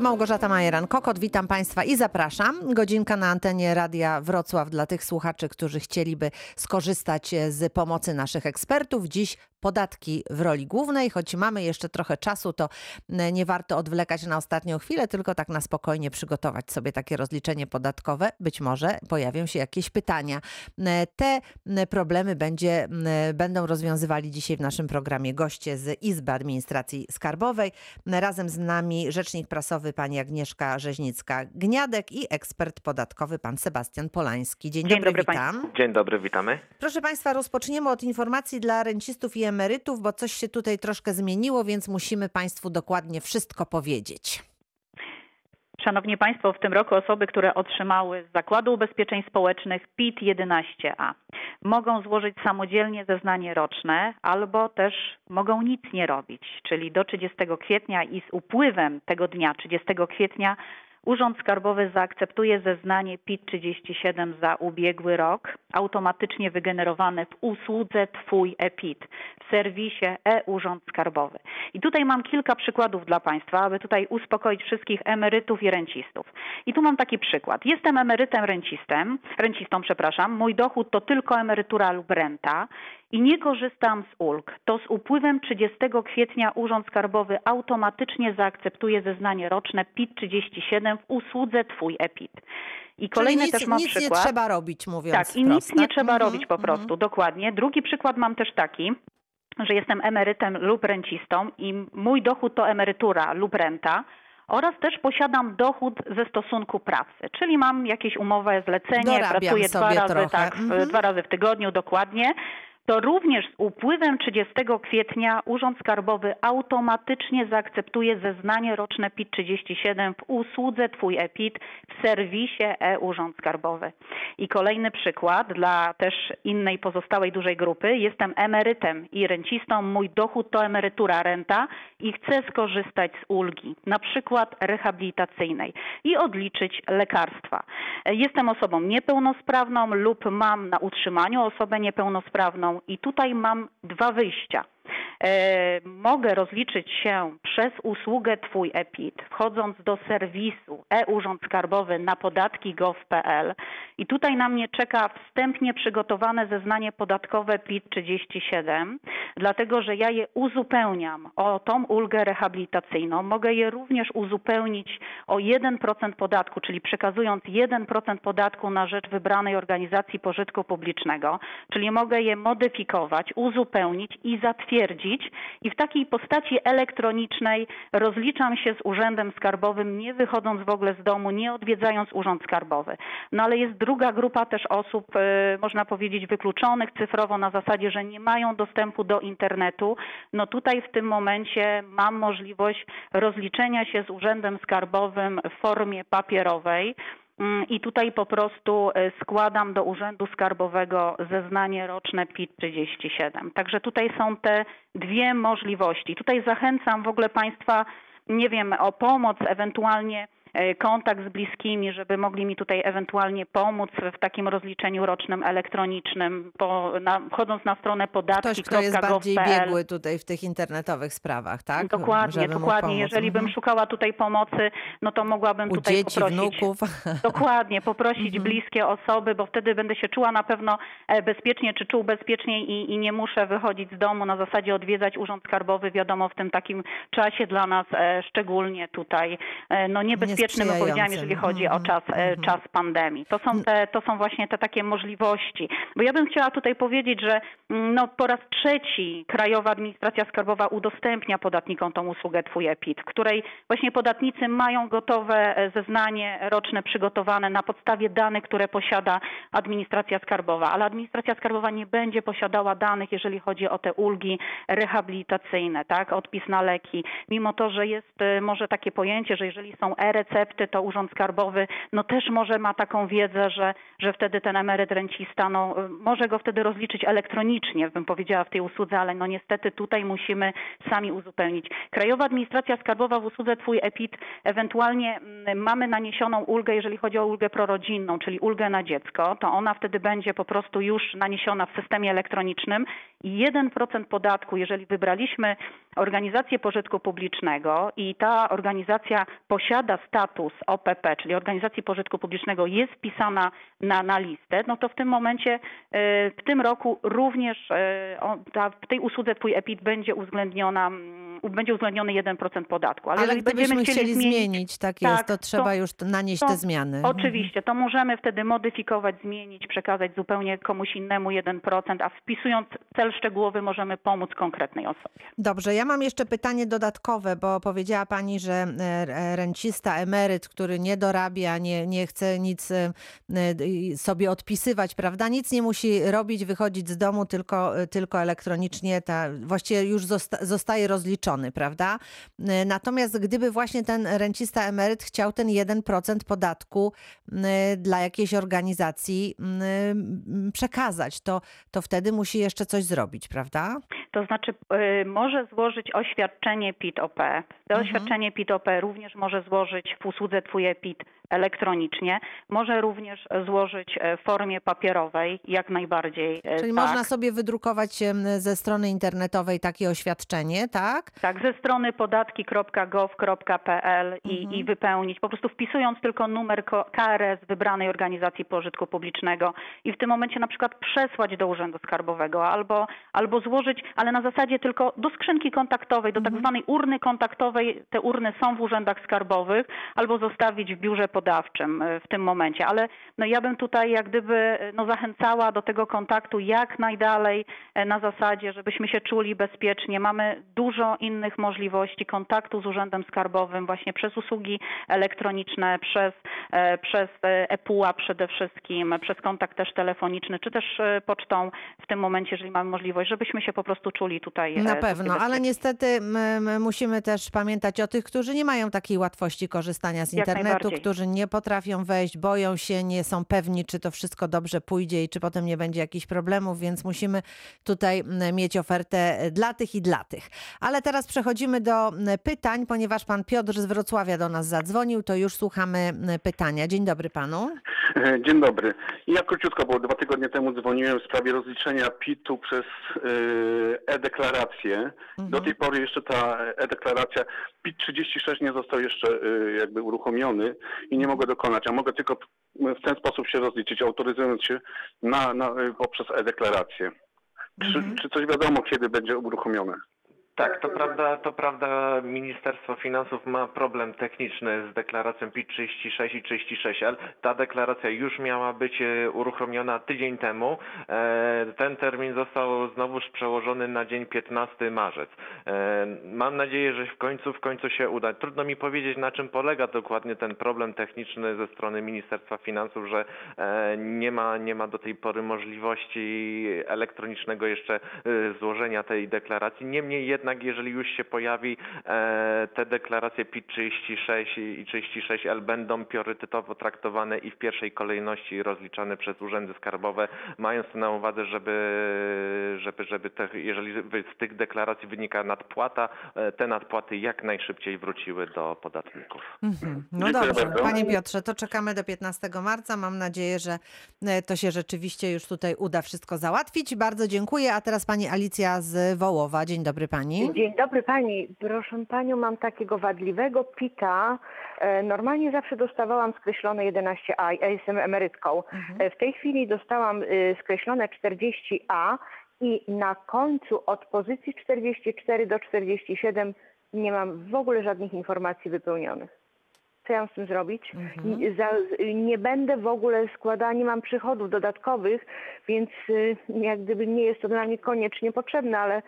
Małgorzata Majeran-Kokot, witam Państwa i zapraszam. Godzinka na antenie Radia Wrocław dla tych słuchaczy, którzy chcieliby skorzystać z pomocy naszych ekspertów. Dziś podatki w roli głównej. Choć mamy jeszcze trochę czasu, to nie warto odwlekać na ostatnią chwilę, tylko tak na spokojnie przygotować sobie takie rozliczenie podatkowe. Być może pojawią się jakieś pytania. Te problemy będzie, będą rozwiązywali dzisiaj w naszym programie goście z Izby Administracji Skarbowej. Razem z nami rzecznik prasowy pani Agnieszka Rzeźnicka-Gniadek i ekspert podatkowy pan Sebastian Polański. Dzień, Dzień dobry, dobry witam. Dzień dobry, witamy. Proszę Państwa, rozpoczniemy od informacji dla rencistów i emerytów, bo coś się tutaj troszkę zmieniło, więc musimy Państwu dokładnie wszystko powiedzieć. Szanowni Państwo, w tym roku osoby, które otrzymały z Zakładu Ubezpieczeń Społecznych PIT 11A mogą złożyć samodzielnie zeznanie roczne albo też mogą nic nie robić, czyli do 30 kwietnia i z upływem tego dnia, 30 kwietnia, Urząd Skarbowy zaakceptuje zeznanie PIT-37 za ubiegły rok, automatycznie wygenerowane w usłudze Twój e-PIT w serwisie e-Urząd Skarbowy. I tutaj mam kilka przykładów dla Państwa, aby tutaj uspokoić wszystkich emerytów i rencistów. I tu mam taki przykład. Jestem emerytem rencistem, rencistą, przepraszam. Mój dochód to tylko emerytura lub renta i nie korzystam z ulg, to z upływem 30 kwietnia Urząd Skarbowy automatycznie zaakceptuje zeznanie roczne PIT-37 w usłudze Twój e-PIT. I kolejny Czyli nic, też mam nic przykład. nie trzeba robić, mówiąc Tak, i wprost, nic nie tak? trzeba Mhm, robić po mhm. prostu, dokładnie. Drugi przykład mam też taki, że jestem emerytem lub rencistą i mój dochód to emerytura lub renta. Oraz też posiadam dochód ze stosunku pracy, czyli mam jakieś umowę zlecenie, Dorabiam pracuję dwa razy, trochę. tak, w- Mhm. dwa razy w tygodniu dokładnie. To również z upływem 30 kwietnia Urząd Skarbowy automatycznie zaakceptuje zeznanie roczne PIT-37 w usłudze Twój e-PIT w serwisie e-Urząd Skarbowy. I kolejny przykład dla też innej pozostałej dużej grupy. Jestem emerytem i rencistą. Mój dochód to emerytura, renta i chcę skorzystać z ulgi, na przykład rehabilitacyjnej i odliczyć lekarstwa. Jestem osobą niepełnosprawną lub mam na utrzymaniu osobę niepełnosprawną i tutaj mam dwa wyjścia. E, mogę rozliczyć się przez usługę Twój e-PIT, wchodząc do serwisu e-Urząd Skarbowy na podatki.gov.pl i tutaj na mnie czeka wstępnie przygotowane zeznanie podatkowe PIT 37, dlatego że ja je uzupełniam o tą ulgę rehabilitacyjną. Mogę je również uzupełnić o 1% podatku, czyli przekazując 1% podatku na rzecz wybranej organizacji pożytku publicznego, czyli mogę je modyfikować, uzupełnić i zatwierdzić i w takiej postaci elektronicznej rozliczam się z Urzędem Skarbowym, nie wychodząc w ogóle z domu, nie odwiedzając Urząd Skarbowy. No ale jest druga grupa też osób, e, można powiedzieć, wykluczonych cyfrowo na zasadzie, że nie mają dostępu do internetu. No tutaj w tym momencie mam możliwość rozliczenia się z Urzędem Skarbowym w formie papierowej. Mm, I tutaj po prostu e, składam do Urzędu Skarbowego zeznanie roczne PIT-37. Także tutaj są te dwie możliwości. Tutaj zachęcam w ogóle Państwa, nie wiem, o pomoc, ewentualnie kontakt z bliskimi, żeby mogli mi tutaj ewentualnie pomóc w takim rozliczeniu rocznym elektronicznym, po, na, wchodząc na stronę Ktoś, kto jest bardziej biegły tutaj w tych internetowych sprawach, tak? Dokładnie, Żeby dokładnie. Jeżeli bym Mhm. szukała tutaj pomocy, no to mogłabym U tutaj dzieci, poprosić. wnuków. Dokładnie, poprosić Mhm. bliskie osoby, bo wtedy będę się czuła na pewno e, bezpiecznie, czy czuł bezpiecznie i, i nie muszę wychodzić z domu na zasadzie odwiedzać Urząd Skarbowy, wiadomo, w tym takim czasie dla nas e, szczególnie tutaj e, no niebezpiecznym, bym powiedziałam, jeżeli chodzi o Mhm, czas, e, mhm. czas pandemii. To są, te, to są właśnie te takie możliwości. Bo ja bym chciała tutaj powiedzieć, że mm, no, po raz trzeci Krajowa Administracja Skarbowa udostępnia podatnikom tą usługę Twój e-PIT, w której właśnie podatnicy mają gotowe e, zeznanie roczne przygotowane na podstawie danych, które posiada Administracja Skarbowa, ale Administracja Skarbowa nie będzie posiadała danych, jeżeli chodzi o te ulgi rehabilitacyjne, tak, odpis na leki, mimo to, że jest e, może takie pojęcie, że jeżeli są e-recepty, to Urząd Skarbowy no też może ma taką wiedzę, że, że wtedy ten emeryt rencista no, może go wtedy rozliczyć elektronicznie, bym powiedziała w tej usłudze, ale no niestety tutaj musimy sami uzupełnić. Krajowa Administracja Skarbowa w usłudze Twój EPIT ewentualnie mm, mamy naniesioną ulgę, jeżeli chodzi o ulgę prorodzinną, czyli ulgę na dziecko, to ona wtedy będzie po prostu już naniesiona w systemie elektronicznym i 1% podatku, jeżeli wybraliśmy organizację pożytku publicznego i ta organizacja posiada status OPP, czyli organizacji pożytku publicznego, jest wpisana na, na listę, no to w tym momencie, e, w tym roku również on- ta, w tej usłudze Twój EPIT będzie uwzględniona, mm, będzie uwzględniony 1% podatku. Ale jeżeli gdybyśmy będziemy chcieli zmienić, tak jest, tak, to trzeba to- już nanieść to te zmiany. Oczywiście, to możemy wtedy modyfikować, zmienić, przekazać zupełnie komuś innemu 1%, a wpisując cel szczegółowy możemy pomóc konkretnej osobie. Dobrze, ja mam jeszcze pytanie dodatkowe, bo powiedziała Pani, że e, rencista, emeryt, który nie dorabia, nie, nie chce nic e, e, sobie odpisywać, prawda? Nic nie musi robić, wychodzić z domu, tylko, tylko elektronicznie, ta, właściwie już zosta, zostaje rozliczony, prawda? E, Natomiast gdyby właśnie ten rencista, emeryt chciał ten 1% podatku e, dla jakiejś organizacji przekazać, to, to wtedy musi jeszcze coś zrobić, prawda? To znaczy może złożyć oświadczenie PIT-OP. To Mhm. oświadczenie PIT-OP również może złożyć w usłudze Twój PIT elektronicznie. Może również złożyć e, w formie papierowej, jak najbardziej. e, Czyli tak. można sobie wydrukować ze strony internetowej takie oświadczenie, tak? Tak, ze strony podatki.gov.pl i, Mhm. i wypełnić, po prostu wpisując tylko numer KRS wybranej organizacji pożytku publicznego i w tym momencie na przykład przesłać do Urzędu Skarbowego albo, albo złożyć, ale na zasadzie tylko do skrzynki kontaktowej, do tak zwanej urny kontaktowej. Te urny są w urzędach skarbowych albo zostawić w biurze podawczym e, w tym momencie, ale no ja bym tutaj jak gdyby e, no zachęcała do tego kontaktu jak najdalej e, na zasadzie, żebyśmy się czuli bezpiecznie. Mamy dużo innych możliwości kontaktu z Urzędem Skarbowym właśnie przez usługi elektroniczne, przez, przez ePUA przede wszystkim, przez kontakt też telefoniczny, czy też pocztą w tym momencie, jeżeli mamy możliwość, żebyśmy się po prostu czuli tutaj Na pewno, ale niestety musimy też pamiętać o tych, którzy nie mają takiej łatwości korzystania z internetu, którzy nie potrafią wejść, boją się, nie są pewni, czy to wszystko dobrze pójdzie i czy potem nie będzie jakichś problemów, więc musimy tutaj m, mieć ofertę dla tych i dla tych. Ale teraz przechodzimy do pytań, ponieważ pan Piotr z Wrocławia do nas zadzwonił, to już słuchamy pytania. Dzień dobry panu. E, Dzień dobry. Ja króciutko, bo dwa tygodnie temu dzwoniłem w sprawie rozliczenia PIT-u przez e, e-deklarację. Do tej pory jeszcze ta e-deklaracja PIT 36 nie został jeszcze e, jakby uruchomiony i nie mogę dokonać, a mogę tylko w ten sposób się rozliczyć, autoryzując się na, na, poprzez e-deklarację. Czy, czy coś wiadomo, kiedy będzie uruchomione? Tak, to prawda, to prawda, Ministerstwo Finansów ma problem techniczny z deklaracją PIT 36 i 36L. Ta deklaracja już miała być e, uruchomiona tydzień temu. E, Ten termin został znowuż przełożony na dzień 15 marzec. E, Mam nadzieję, że w końcu, w końcu się uda. Trudno mi powiedzieć, na czym polega dokładnie ten problem techniczny ze strony Ministerstwa Finansów, że nie ma, nie ma do tej pory możliwości elektronicznego jeszcze złożenia tej deklaracji. Niemniej jednak, jeżeli już się pojawi, e, te deklaracje PIT 36 i 36L będą priorytetowo traktowane i w pierwszej kolejności rozliczane przez urzędy skarbowe, mając to na uwadze, żeby, żeby, żeby te, jeżeli z tych deklaracji wynika nadpłata, e, te nadpłaty jak najszybciej wróciły do podatników. Mhm. No Dziękuję dobrze, bardzo. panie Piotrze, to czekamy do 15 marca. Mam nadzieję, że e, to się rzeczywiście już tutaj uda wszystko załatwić. Bardzo dziękuję. A teraz pani Alicja z Wołowa. Dzień dobry pani. Dzień dobry pani. Proszę panią, mam takiego wadliwego pita. E, Normalnie zawsze dostawałam skreślone 11A, ja jestem emerytką. E, W tej chwili dostałam y, skreślone 40A i na końcu od pozycji 44 do 47 nie mam w ogóle żadnych informacji wypełnionych. Co ja mam z tym zrobić? I Za, nie będę w ogóle składała, nie mam przychodów dodatkowych, więc y, jak gdyby nie jest to dla mnie koniecznie potrzebne, ale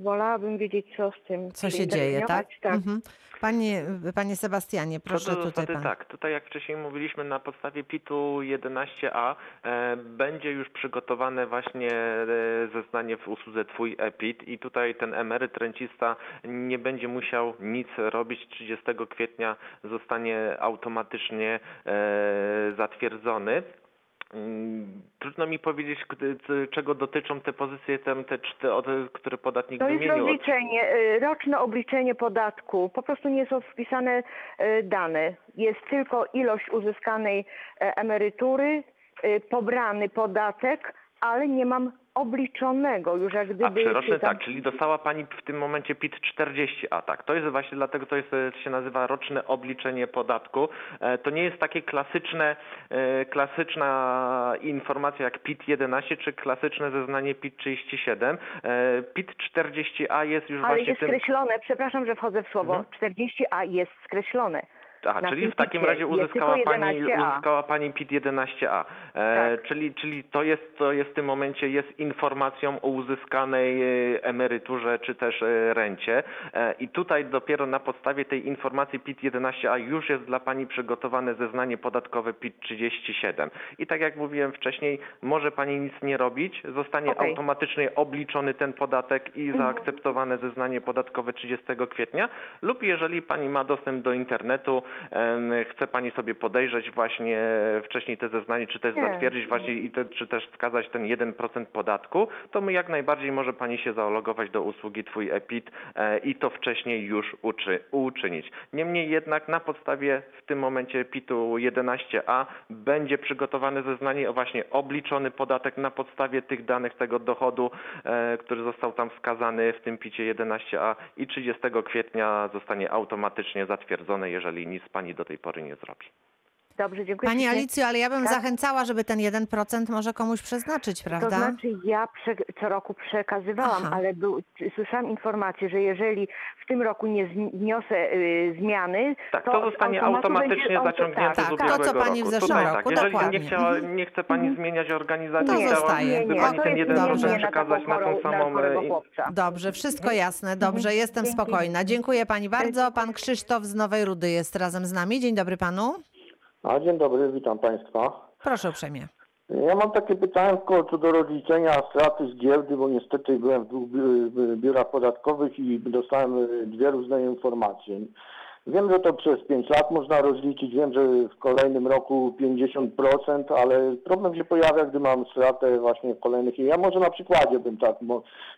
wolałabym wiedzieć, co z tym. Co się dzieje, tak? tak. Mhm. Panie, panie Sebastianie, proszę Co do tutaj zasady pan. tak, tutaj jak wcześniej mówiliśmy na podstawie PIT-u 11a e, będzie już przygotowane właśnie e, zeznanie w usłudze Twój EPIT i tutaj ten emeryt rencista nie będzie musiał nic robić. 30 kwietnia zostanie automatycznie e, zatwierdzony. Mm, Trudno mi powiedzieć, czego dotyczą te pozycje, te, te, które podatnik To jest wymienił. rozliczenie, y, roczne obliczenie podatku. Po prostu nie są wpisane y, dane. Jest tylko ilość uzyskanej e, emerytury, y, pobrany podatek, ale nie mam obliczonego już jak gdyby... A przyroczny tam- tak, czyli dostała Pani w tym momencie PIT 40A, tak. To jest właśnie dlatego, to jest, e, się nazywa roczne obliczenie podatku. E, To nie jest takie klasyczne, e, klasyczna informacja jak PIT 11 czy klasyczne zeznanie PIT 37. E, PIT 40A jest już Ale właśnie jest tym... skreślone, przepraszam, że wchodzę w słowo, Mhm. 40A jest skreślone. Aha, czyli w takim razie uzyskała pani, 11A. uzyskała pani PIT 11A. E, Tak. czyli, czyli to jest, to jest w tym momencie jest informacją o uzyskanej e, emeryturze czy też e, rencie. E, I tutaj dopiero na podstawie tej informacji PIT 11A już jest dla pani przygotowane zeznanie podatkowe PIT 37. I tak jak mówiłem wcześniej, może pani nic nie robić, zostanie Okej. automatycznie obliczony ten podatek i Mhm. zaakceptowane zeznanie podatkowe 30 kwietnia lub jeżeli pani ma dostęp do internetu, chce pani sobie podejrzeć właśnie wcześniej te zeznanie, czy też Nie. zatwierdzić właśnie i te, czy też wskazać ten 1% podatku, to my jak najbardziej może pani się zalogować do usługi Twój EPIT e, i to wcześniej już uczy, uczynić. Niemniej jednak na podstawie w tym momencie PIT-u 11a będzie przygotowane zeznanie o właśnie obliczony podatek na podstawie tych danych tego dochodu, e, który został tam wskazany w tym PIT-ie 11a i 30 kwietnia zostanie automatycznie zatwierdzone, jeżeli nic pani do tej pory nie zrobi. Dobrze, dziękuję. Pani. Alicjo, ale ja bym Tak. zachęcała, żeby ten 1% może komuś przeznaczyć, prawda? To znaczy ja prze, co roku przekazywałam, Aha. ale był, słyszałam informację, że jeżeli w tym roku nie wniosę y, zmiany, Tak, to, to zostanie automatycznie będzie auto- zaciągnięte tak, z tak, ubiegłego to, co pani w roku. zeszłym Tutaj roku, tak, jeżeli dokładnie. nie, chciała, Mhm. nie chce pani zmieniać organizacji, To zostaje. Nie, pani to ten jest 1% dobrze. przekazać na tą samą... chłopca. Dobrze, wszystko jasne, dobrze, jestem Dzięki. spokojna. Dziękuję pani bardzo. Pan Krzysztof z Nowej Rudy jest razem z nami. Dzień dobry panu. A dzień dobry, witam Państwa. Proszę uprzejmie. Ja mam takie pytanko co do rozliczenia straty z giełdy, bo niestety byłem w dwóch bi- bi- biurach podatkowych i dostałem y, dwie różne informacje. Wiem, że to przez 5 lat można rozliczyć, wiem, że w kolejnym roku 50%, ale problem się pojawia, gdy mam stratę właśnie w kolejnych... Ja może na przykładzie bym tak,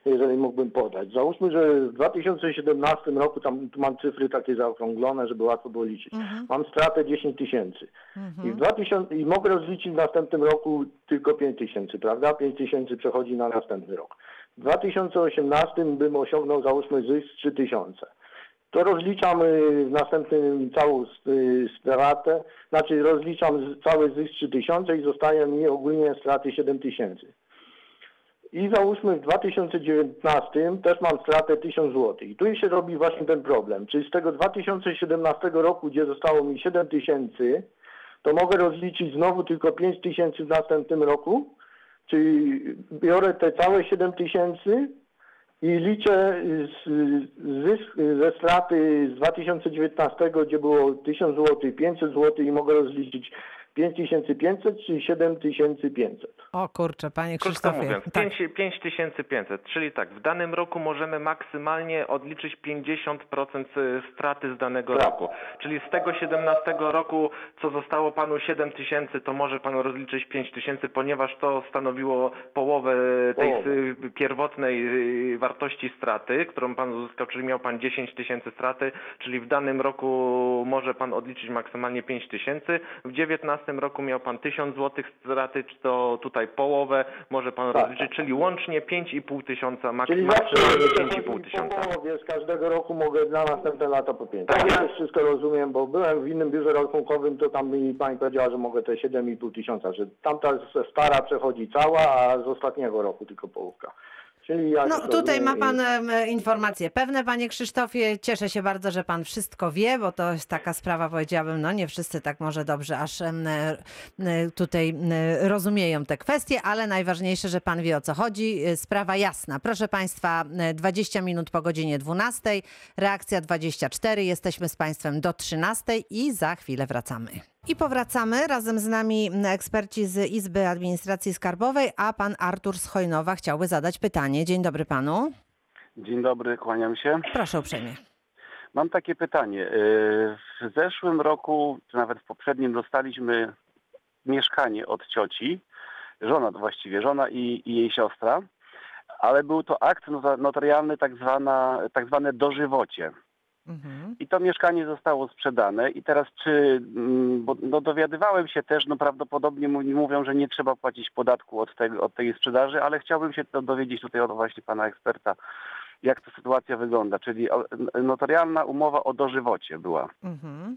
jeżeli mógłbym podać. Załóżmy, że w 2017 roku, tam tu mam cyfry takie zaokrąglone, żeby łatwo było liczyć. Mhm. Mam stratę 10 tysięcy. I, w 2000, I mogę rozliczyć w następnym roku tylko 5 tysięcy, prawda? 5 tysięcy przechodzi na następny rok. W 2018 bym osiągnął, załóżmy, zysk 3 tysiące. To rozliczam y, w następnym całą y, stratę, znaczy rozliczam cały zysk 3 tysiące i zostaje mi ogólnie straty 7 tysięcy. I załóżmy w 2019 też mam stratę 1000 zł. I tu się robi właśnie ten problem. Czy z tego 2017 roku, gdzie zostało mi 7 tysięcy, to mogę rozliczyć znowu tylko 5 tysięcy w następnym roku? Czy biorę te całe 7 tysięcy i liczę z, zysk ze straty z 2019, gdzie było 1000 zł, 500 zł i mogę rozliczyć 5500 czy 7500? O kurczę, panie Krótko Krzysztofie. mówiąc, Tak. 5 5500, czyli tak, w danym roku możemy maksymalnie odliczyć 50% straty z danego Tak. roku. Czyli z tego 17 roku, co zostało panu 7000, to może pan rozliczyć 5000, ponieważ to stanowiło połowę tej Połowę. pierwotnej y, wartości straty, którą pan uzyskał, czyli miał pan 10 tysięcy straty, czyli w danym roku może pan odliczyć maksymalnie 5 tysięcy. W 19 roku miał pan 1000 zł straty, czy to tutaj połowę może pan Tak, rozliczyć, tak. czyli łącznie 5,5 tysiąca, mak- Czyli maksymalnie zawsze 5,5 tysiąca. po połowie z każdego roku mogę na następne lata po 5. Tak ja wszystko rozumiem, bo byłem w innym biurze rachunkowym, to tam mi pani powiedziała, że mogę te 7,5 tysiąca, że tamta stara przechodzi cała, a z ostatniego roku tylko połówka. No tutaj ma pan i- informacje pewne, panie Krzysztofie. Cieszę się bardzo, że pan wszystko wie, bo to jest taka sprawa, powiedziałabym, no nie wszyscy tak może dobrze aż e, e, tutaj rozumieją te kwestie, ale najważniejsze, że pan wie o co chodzi. E, Sprawa jasna. Proszę państwa, e, 20 minut po godzinie 12, reakcja 24, jesteśmy z państwem do 13 i za chwilę wracamy. I powracamy. Razem z nami eksperci z Izby Administracji Skarbowej, a pan Artur z Chojnowa chciałby zadać pytanie. Dzień dobry panu. Dzień dobry, kłaniam się. Proszę uprzejmie. Mam takie pytanie. Yy, W zeszłym roku, czy nawet w poprzednim, dostaliśmy mieszkanie od cioci, żona to właściwie, żona i, i jej siostra, ale był to akt nota- notarialny, tak, zwana, tak zwane dożywocie. Mhm. I to mieszkanie zostało sprzedane i teraz czy, mm, bo no dowiadywałem się też, no prawdopodobnie mówią, że nie trzeba płacić podatku od, tego, od tej sprzedaży, ale chciałbym się to dowiedzieć tutaj od właśnie pana eksperta, jak ta sytuacja wygląda, czyli notarialna umowa o dożywocie była. Mhm.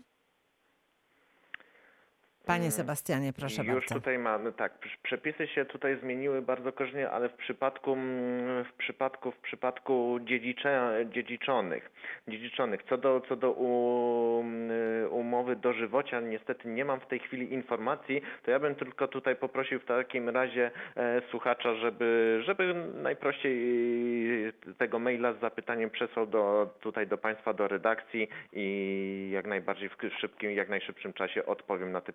Panie Sebastianie, proszę Już bardzo. tutaj mamy, tak, prz- przepisy się tutaj zmieniły bardzo korzystnie, ale w przypadku, mm, w przypadku, w przypadku dziedzicze, dziedziczonych, dziedziczonych, co do, co do um, umowy dożywocia, niestety nie mam w tej chwili informacji, to ja bym tylko tutaj poprosił w takim razie e, słuchacza, żeby, żeby najprościej tego maila z zapytaniem przesłał do, tutaj do Państwa, do redakcji i jak najbardziej w szybkim, jak najszybszym czasie odpowiem na te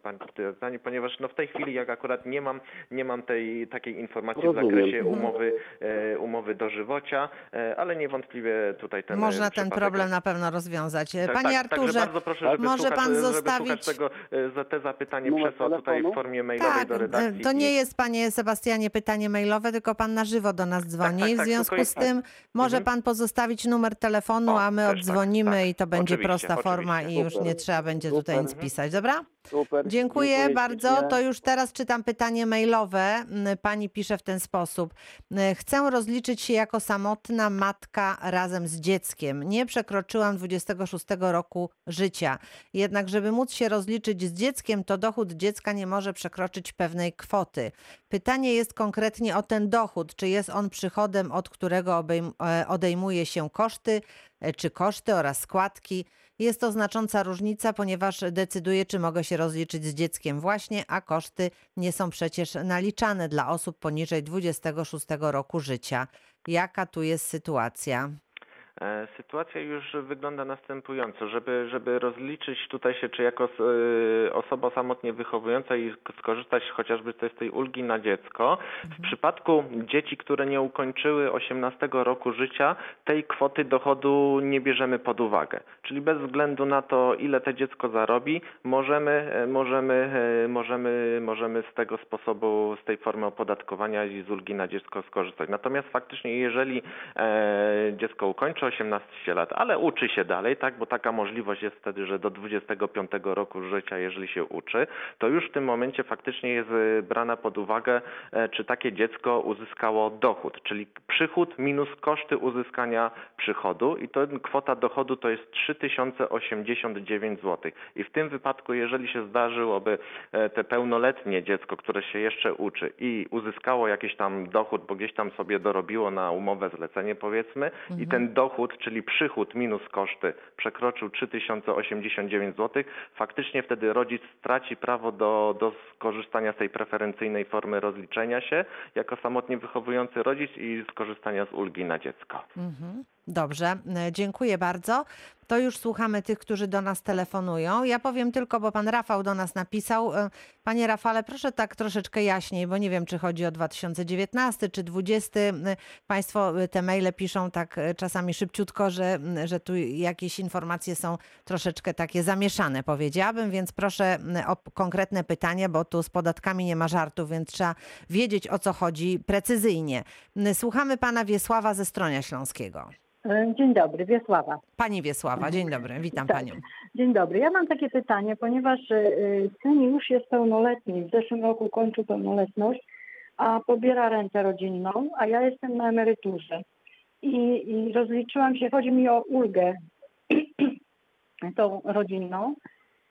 ponieważ no w tej chwili jak akurat nie mam, nie mam tej takiej informacji Rozumiem. w zakresie umowy, e, umowy dożywocia, e, ale niewątpliwie tutaj ten Można e, ten przypadek- problem na pewno rozwiązać. tak, Panie tak, Arturze, bardzo proszę, żeby może słuchacz, pan zostawić- tego, za te zapytanie Numer przesłał tutaj w formie mailowej tak, do redakcji. to nie i- jest, panie Sebastianie, pytanie mailowe, tylko pan na żywo do nas dzwoni. tak, w tak, związku tylko z tym może Mhm. pan pozostawić numer telefonu, O, a my tak, oddzwonimy tak. i to będzie Oczywiście, prosta forma i oczywiście. już nie trzeba będzie tutaj Super. nic pisać, dobra? Super. Dziękuję bardzo. ślicznie. To już teraz czytam pytanie mailowe. Mm, Pani pisze w ten sposób. Mm, Chcę rozliczyć się jako samotna matka razem z dzieckiem. Nie przekroczyłam 26 roku życia. Jednak, żeby móc się rozliczyć z dzieckiem, to dochód dziecka nie może przekroczyć pewnej kwoty. Pytanie jest konkretnie o ten dochód. Czy jest on przychodem, od którego e, odejmuje się koszty, e, czy koszty oraz składki? Jest to znacząca różnica, ponieważ decyduję, czy mogę się rozliczyć z dzieckiem właśnie, a koszty nie są przecież naliczane dla osób poniżej 26 roku życia. Jaka tu jest sytuacja? E, Sytuacja już wygląda następująco, żeby, żeby rozliczyć tutaj się, czy jako e, osoba samotnie wychowująca i sk- skorzystać chociażby z tej ulgi na dziecko, w przypadku dzieci, które nie ukończyły 18 roku życia, tej kwoty dochodu nie bierzemy pod uwagę. Czyli bez względu na to, ile to dziecko zarobi, możemy, e, możemy, możemy, możemy z tego sposobu, z tej formy opodatkowania i z ulgi na dziecko skorzystać. Natomiast faktycznie, jeżeli dziecko ukończy 18 lat, ale uczy się dalej, tak, bo taka możliwość jest wtedy, że do 25 roku życia, jeżeli się uczy, to już w tym momencie faktycznie jest e, brana pod uwagę, e, czy takie dziecko uzyskało dochód, czyli przychód minus koszty uzyskania przychodu i to kwota dochodu to jest 3089 zł. I w tym wypadku, jeżeli się zdarzyłoby e, te pełnoletnie dziecko, które się jeszcze uczy i uzyskało jakiś tam dochód, bo gdzieś tam sobie dorobiło na umowę zlecenie powiedzmy i ten dochód, czyli przychód minus koszty przekroczył 3089 zł, faktycznie wtedy rodzic straci prawo do, do skorzystania z tej preferencyjnej formy rozliczenia się jako samotnie wychowujący rodzic i skorzystania z ulgi na dziecko. Mhm. Dobrze, e, dziękuję bardzo. To już słuchamy tych, którzy do nas telefonują. Ja powiem tylko, bo pan Rafał do nas napisał. e, Panie Rafale, proszę tak troszeczkę jaśniej, bo nie wiem, czy chodzi o 2019 czy 2020. E, Państwo te maile piszą tak czasami szybciutko, że, że tu jakieś informacje są troszeczkę takie zamieszane, powiedziałabym, więc proszę o konkretne pytania, bo tu z podatkami nie ma żartów, więc trzeba wiedzieć, o co chodzi precyzyjnie. Słuchamy pana Wiesława ze Stronia Śląskiego. E, Dzień dobry, Wiesława. Pani Wiesława, dzień dobry, witam Tak. panią. Dzień dobry. Ja mam takie pytanie, ponieważ e, syn już jest pełnoletni, w zeszłym roku kończył pełnoletność, a pobiera rentę rodzinną, a ja jestem na emeryturze. I, i rozliczyłam się, chodzi mi o ulgę tą rodzinną.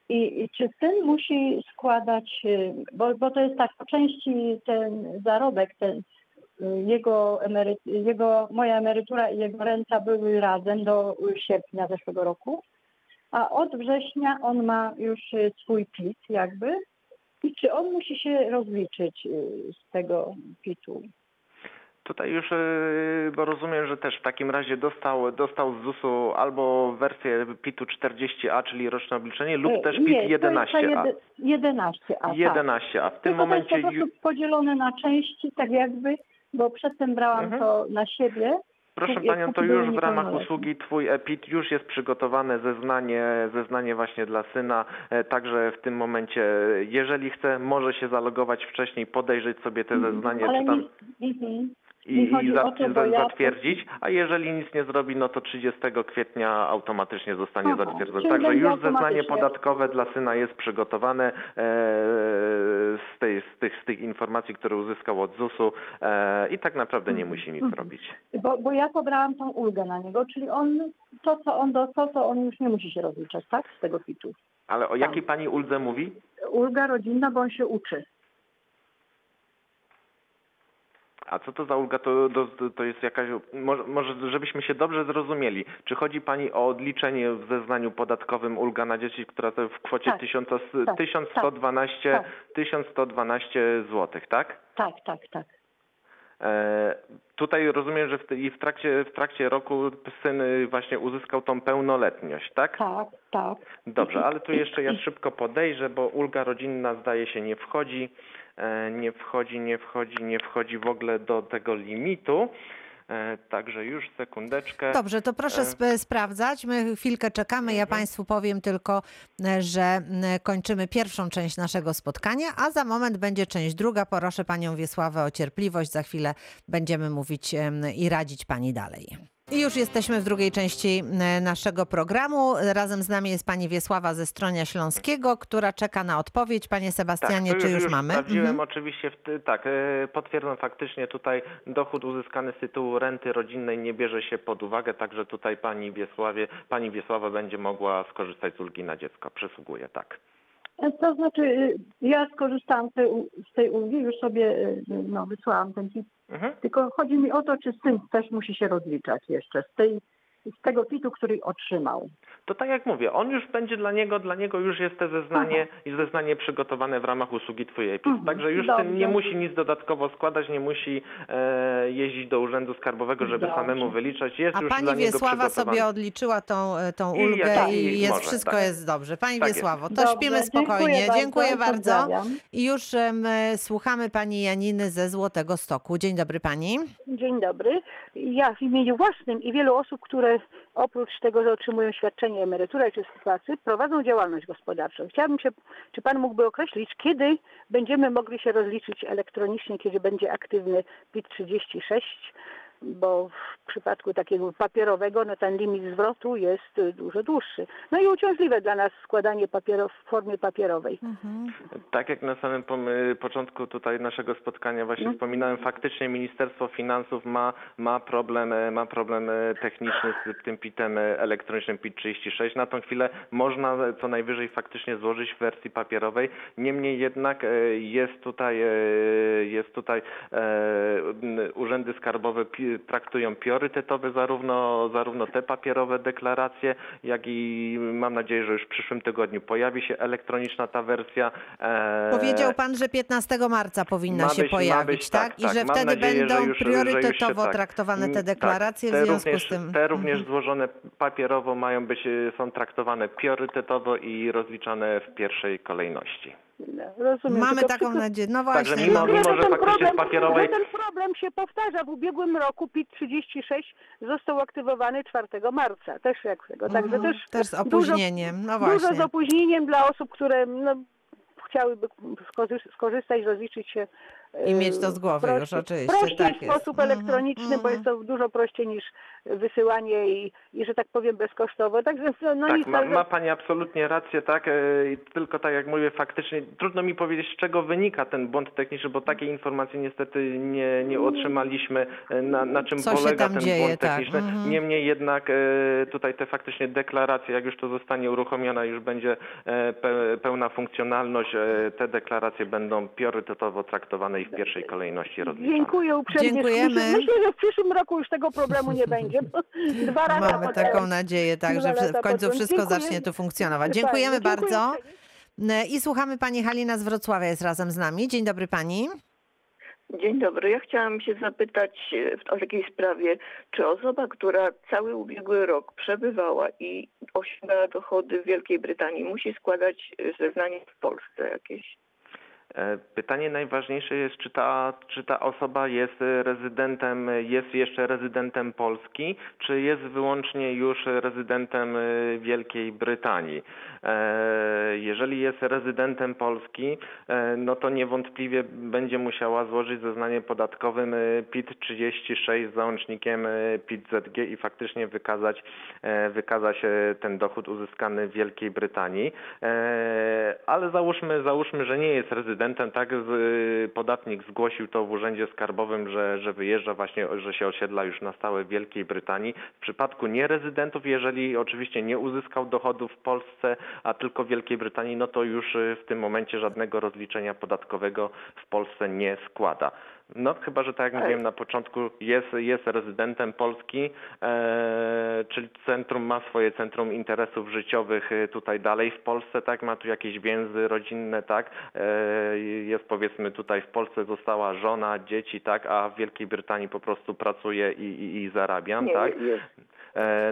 I, I czy syn musi składać, e, bo, bo to jest tak, po części ten zarobek, ten jego, jego, moja emerytura i jego renta były razem do sierpnia zeszłego roku, a od września on ma już y, swój PIT jakby. I czy on musi się rozliczyć y, z tego PIT-u? Tutaj już, e, bo rozumiem, że też w takim razie dostał, dostał z ZUS-u albo wersję PIT-u 40A, czyli roczne obliczenie, lub E, też PIT to jest ta 11A. jedy- 11, a tak. 11A. W tym Tylko to jest momencie po prostu podzielone na części, tak jakby, bo przedtem brałam Mhm. to na siebie. Proszę Panią, to już w ramach usługi Twój EPIT już jest przygotowane zeznanie, zeznanie właśnie dla syna, e, także w tym momencie, jeżeli chce, może się zalogować wcześniej, podejrzeć sobie te zeznanie, Ale czy tam... nie, mhm. I, i za- to, za- ja- zatwierdzić, a jeżeli nic nie zrobi, no to 30 kwietnia automatycznie zostanie Aha, zatwierdzone. czyli Także już zeznanie podatkowe dla syna jest przygotowane e, z, tej, z, tych, z tych informacji, które uzyskał od ZUS-u e, i tak naprawdę nie musi nic robić. Bo, bo ja pobrałam tą ulgę na niego, czyli on, to co on dostał, to on już nie musi się rozliczać, tak? Z tego PIT-u. Ale o jakiej pani uldze mówi? Ulga rodzinna, bo on się uczy. A co to za ulga? To, to, to jest jakaś. Może, może żebyśmy się dobrze zrozumieli. Czy chodzi Pani o odliczenie w zeznaniu podatkowym ulga na dzieci, która to w kwocie Tak, 1000, tak, 1112, tak. 1112 zł, tak? Tak, tak, tak. E, tutaj rozumiem, że w, i w, trakcie, w trakcie roku syn y, właśnie uzyskał tą pełnoletność, tak? Tak, tak. Dobrze, ale tu jeszcze ja szybko podejrzę, bo ulga rodzinna zdaje się nie wchodzi, nie wchodzi, nie wchodzi, nie wchodzi w ogóle do tego limitu. E, Także już sekundeczkę. Dobrze, to proszę E. sp- sprawdzać. My chwilkę czekamy. Ja Państwu powiem tylko, e, że kończymy pierwszą część naszego spotkania, a za moment będzie część druga. Proszę Panią Wiesławę o cierpliwość. Za chwilę będziemy mówić i radzić Pani dalej. I już jesteśmy w drugiej części e, naszego programu. Razem z nami jest pani Wiesława ze Stronia Śląskiego, która czeka na odpowiedź. Panie Sebastianie, to czy już, mamy? Sprawdziłem Mhm. oczywiście, w, tak, e, potwierdzam faktycznie tutaj dochód uzyskany z tytułu renty rodzinnej nie bierze się pod uwagę, także tutaj pani Wiesławie, pani Wiesława będzie mogła skorzystać z ulgi na dziecko. Przysługuje, tak. To znaczy, y, ja skorzystałam z tej, u- z tej ulgi, już sobie y, no, wysłałam ten PIT. Mhm. Tylko chodzi mi o to, czy syn też musi się rozliczać jeszcze z, tej, z tego PIT-u, który otrzymał. To tak jak mówię, on już będzie dla niego, dla niego już jest te zeznanie i zeznanie przygotowane w ramach usługi Twój EPIS. Mhm, Także już dobrze. ten nie musi nic dodatkowo składać, nie musi e, jeździć do Urzędu Skarbowego, żeby Dobrze. samemu wyliczać. Jest A już pani dla Wiesława sobie odliczyła tą, e, tą I ulgę i i jest, może, wszystko tak. jest dobrze. Pani Tak. Wiesławo, to Dobrze, śpimy spokojnie. dziękuję Dziękuję bardzo, bardzo. I już e, słuchamy pani Janiny ze Złotego Stoku. Dzień dobry pani. Dzień dobry. Ja w imieniu własnym i wielu osób, które oprócz tego, że otrzymują świadczenie emeryturę czy z pracy, prowadzą działalność gospodarczą. Chciałabym się, czy Pan mógłby określić, kiedy będziemy mogli się rozliczyć elektronicznie, kiedy będzie aktywny PIT-36, bo w przypadku takiego papierowego no ten limit zwrotu jest y, dużo dłuższy. No i uciążliwe dla nas składanie papierów w formie papierowej. Tak jak na samym pom- początku tutaj naszego spotkania właśnie Mhm. wspominałem, faktycznie Ministerstwo Finansów ma, ma problem, e, ma problem techniczny z tym PIT-em elektronicznym PIT 36. Na tą chwilę można co najwyżej faktycznie złożyć w wersji papierowej. Niemniej jednak jest tutaj, jest tutaj urzędy skarbowe traktują priorytetowe zarówno, zarówno te papierowe deklaracje, jak i mam nadzieję, że już w przyszłym tygodniu pojawi się elektroniczna ta wersja. E, Powiedział pan, że 15 marca powinna ma się być- pojawić, być, tak? tak, I tak. że Mam wtedy nadzieję, że będą że już się priorytetowo tak. traktowane te Mm, deklaracje, tak. w Te związku również, z tym... Te również Mhm. złożone papierowo mają być, są traktowane priorytetowo i rozliczane w pierwszej kolejności. No, Rozumiem. Mamy taką nadzieję. No Także właśnie. mimo- no. Mimo, że faktycznie z problem, papierowej- że ten problem się powtarza. W ubiegłym roku PIT 36 został aktywowany 4 marca, też jak tego. Także Mhm. też, Też z dużo- opóźnieniem. No Dużo z właśnie. opóźnieniem dla osób, które no, chciałyby skorzy- skorzystać, rozliczyć się. I mieć to z głowy prościej- już, oczywiście, Prościej tak w jest. sposób Mhm, elektroniczny, bo mhm. jest to dużo prościej niż wysyłanie i, i że tak powiem bezkosztowo. Także no, no tak, nic, ma, ma Pani absolutnie rację, tak. e, Tylko tak jak mówię, faktycznie trudno mi powiedzieć, z czego wynika ten błąd techniczny, bo takiej informacji niestety nie, nie otrzymaliśmy, e, na, na czym Co polega ten dzieje, błąd tak. techniczny. Mhm. Niemniej jednak e, tutaj te faktycznie deklaracje, jak już to zostanie uruchomione, już będzie pe, pełna funkcjonalność, te deklaracje będą priorytetowo traktowane i w pierwszej kolejności rozliczane. Dziękuję uprzejmie. Dziękujemy. Myślę, że w przyszłym roku już tego problemu nie będzie. Bo dwa lata Mamy potem- taką nadzieję, tak, że w- końcu potem. wszystko Dziękuję. zacznie tu funkcjonować. Dziękujemy dziękuję bardzo. I słuchamy pani Halina z Wrocławia jest razem z nami. Dzień dobry pani. Dzień dobry. Ja chciałam się zapytać e, w- o takiej sprawie, czy osoba, która cały ubiegły rok przebywała i osiągała dochody w Wielkiej Brytanii, musi składać e, zeznanie w Polsce jakieś? E, Pytanie najważniejsze jest, czy ta, czy ta osoba jest rezydentem, jest jeszcze rezydentem Polski, czy jest wyłącznie już rezydentem e, Wielkiej Brytanii. E, Jeżeli jest rezydentem Polski, e, no to niewątpliwie będzie musiała złożyć zeznanie podatkowym e, PIT-36 z załącznikiem e, PIT-ZG i faktycznie wykazać, wykazać ten dochód uzyskany w Wielkiej Brytanii. Ale załóżmy, załóżmy, że nie jest rezydentem, tak? Podatnik zgłosił to w Urzędzie Skarbowym, że, że wyjeżdża właśnie, że się osiedla już na stałe w Wielkiej Brytanii. W przypadku nierezydentów, jeżeli oczywiście nie uzyskał dochodów w Polsce, a tylko w Wielkiej Brytanii, no to już y, w tym momencie żadnego rozliczenia podatkowego w Polsce nie składa. No chyba, że tak jak mówiłem na początku, jest, jest rezydentem Polski, e, czyli centrum ma swoje centrum interesów życiowych e, tutaj dalej w Polsce, tak, ma tu jakieś więzy rodzinne, tak, e, jest powiedzmy tutaj w Polsce została żona, dzieci, tak, a w Wielkiej Brytanii po prostu pracuje i, i, i zarabiam, Nie, tak. jest,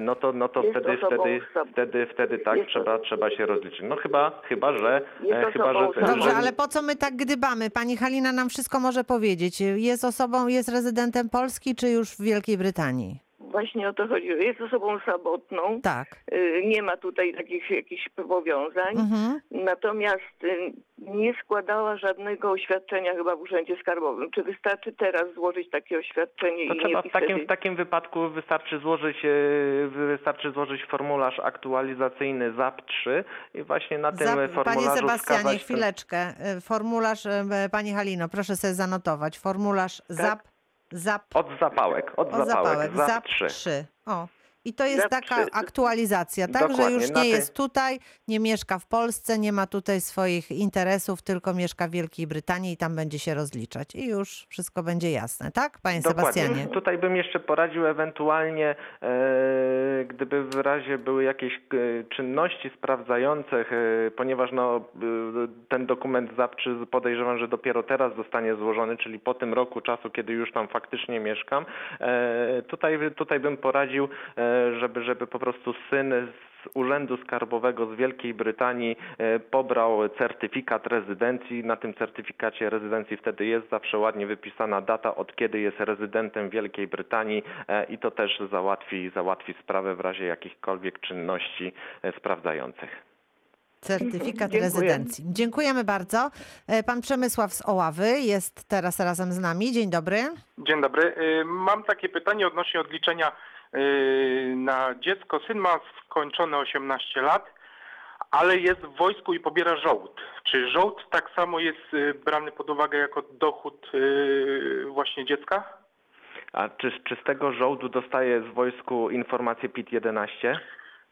no to, no to Jest wtedy, osobą wtedy, wtedy, wtedy tak jest trzeba, trzeba się rozliczyć. No chyba, chyba, że, e, chyba, że, Dobrze, że ale po co my tak gdybamy? Pani Halina nam wszystko może powiedzieć. Jest osobą, jest rezydentem Polski, czy już w Wielkiej Brytanii? Właśnie o to chodzi. Jest osobą samotną. Tak. Y, Nie ma tutaj takich jakichś powiązań. Mhm. Natomiast y, nie składała żadnego oświadczenia chyba w Urzędzie Skarbowym. Czy wystarczy teraz złożyć takie oświadczenie To i trzeba nie w takim, wtedy... w takim wypadku wystarczy złożyć, e, wystarczy złożyć formularz aktualizacyjny ZAP3 i właśnie na tym Zap- formularzu Panie Sebastianie, chwileczkę. Y, Formularz, y, Pani Halino, proszę sobie zanotować. Formularz ZAP, ZAP, Od zapałek, od, o zapałek, zapałek, ZAP3. 3. O. I to jest taka 3. aktualizacja, tak? Że Dokładnie, już na nie tej- jest tutaj, nie mieszka w Polsce, nie ma tutaj swoich interesów, tylko mieszka w Wielkiej Brytanii i tam będzie się rozliczać. I już wszystko będzie jasne, tak, Panie Sebastianie? Tutaj bym jeszcze poradził ewentualnie, e, gdyby w razie były jakieś e, czynności sprawdzające, e, ponieważ no, e, ten dokument zapczy podejrzewam, że dopiero teraz zostanie złożony, czyli po tym roku czasu, kiedy już tam faktycznie mieszkam. E, tutaj, tutaj bym poradził, e, żeby, żeby po prostu syn z Urzędu Skarbowego z Wielkiej Brytanii e, pobrał certyfikat rezydencji. Na tym certyfikacie rezydencji wtedy jest zawsze ładnie wypisana data, od kiedy jest rezydentem Wielkiej Brytanii e, i to też załatwi, załatwi sprawę w razie jakichkolwiek czynności e, sprawdzających. Certyfikat Dziękuję. rezydencji. Dziękujemy bardzo. Pan Przemysław z Oławy jest teraz razem z nami. Dzień dobry. Dzień dobry. Mam takie pytanie odnośnie odliczenia na dziecko. Syn ma skończone 18 lat, ale jest w wojsku i pobiera żołd. Czy żołd tak samo jest y, brany pod uwagę jako dochód y, właśnie dziecka? A czy, czy z tego żołdu dostaje z wojsku informację PIT-11?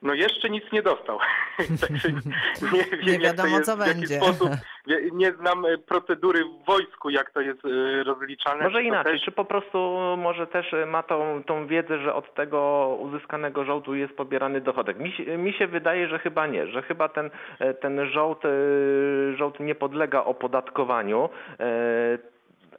No jeszcze nic nie dostał. Także nie wiem, Nie jak to wiadomo, jest, co będzie. Sposób, nie, nie znam y, procedury w wojsku, jak to jest y, rozliczane. Może inaczej, też- czy po prostu może też ma tą, tą wiedzę, że od tego uzyskanego żołdu jest pobierany dochodek. Mi, się- mi się wydaje, że chyba nie, że chyba ten, e, ten żołd, e, żołd nie podlega opodatkowaniu.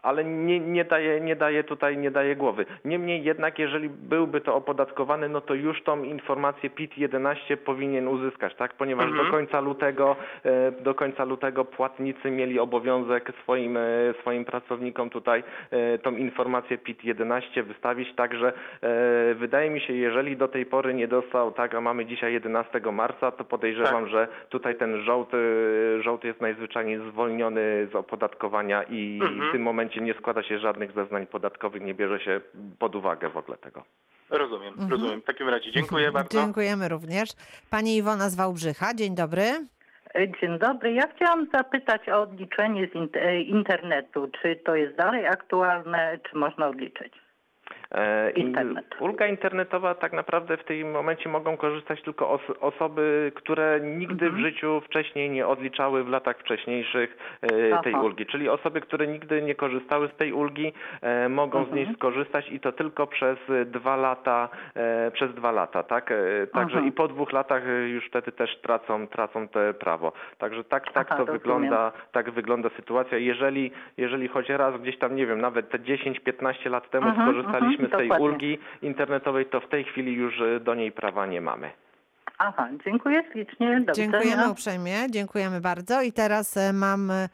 Ale nie, nie, daje, nie daje tutaj, nie daje głowy. Niemniej jednak, jeżeli byłby to opodatkowany, no to już tą informację PIT-11 powinien uzyskać, tak? Ponieważ Mhm. do końca lutego, e, do końca lutego płatnicy mieli obowiązek swoim, e, swoim pracownikom tutaj e, tą informację PIT-11 wystawić, także wydaje mi się, jeżeli do tej pory nie dostał, tak, a mamy dzisiaj 11 marca, to podejrzewam, Tak. że tutaj ten żołd, żołd jest najzwyczajniej zwolniony z opodatkowania i Mhm. w tym momencie nie składa się żadnych zeznań podatkowych, nie bierze się pod uwagę w ogóle tego. Rozumiem, Mhm. rozumiem. W takim razie dziękuję bardzo. Dziękujemy również. Pani Iwona z Wałbrzycha. Dzień dobry. Dzień dobry. Ja chciałam zapytać o odliczenie z e, internetu. Czy to jest dalej aktualne, czy można odliczyć? E, Internet. Ulga internetowa tak naprawdę w tym momencie mogą korzystać tylko os osoby, które nigdy w życiu wcześniej nie odliczały w latach wcześniejszych e, tej ulgi. Czyli osoby, które nigdy nie korzystały z tej ulgi, e, mogą z niej skorzystać i to tylko przez dwa lata, e, przez dwa lata, tak? E, Także Aha. i po dwóch latach e, już wtedy też tracą, tracą te prawo. Także tak, tak Aha, to rozumiem. wygląda, tak wygląda sytuacja. Jeżeli, jeżeli choć raz gdzieś tam, nie wiem, nawet te 10-15 lat temu Mhm, skorzystaliśmy mhm, z tej dokładnie. ulgi internetowej, to w tej chwili już e, do niej prawa nie mamy. Aha, dziękuję ślicznie. Do Dziękujemy widzenia. uprzejmie. Dziękujemy bardzo. I teraz e, mam e,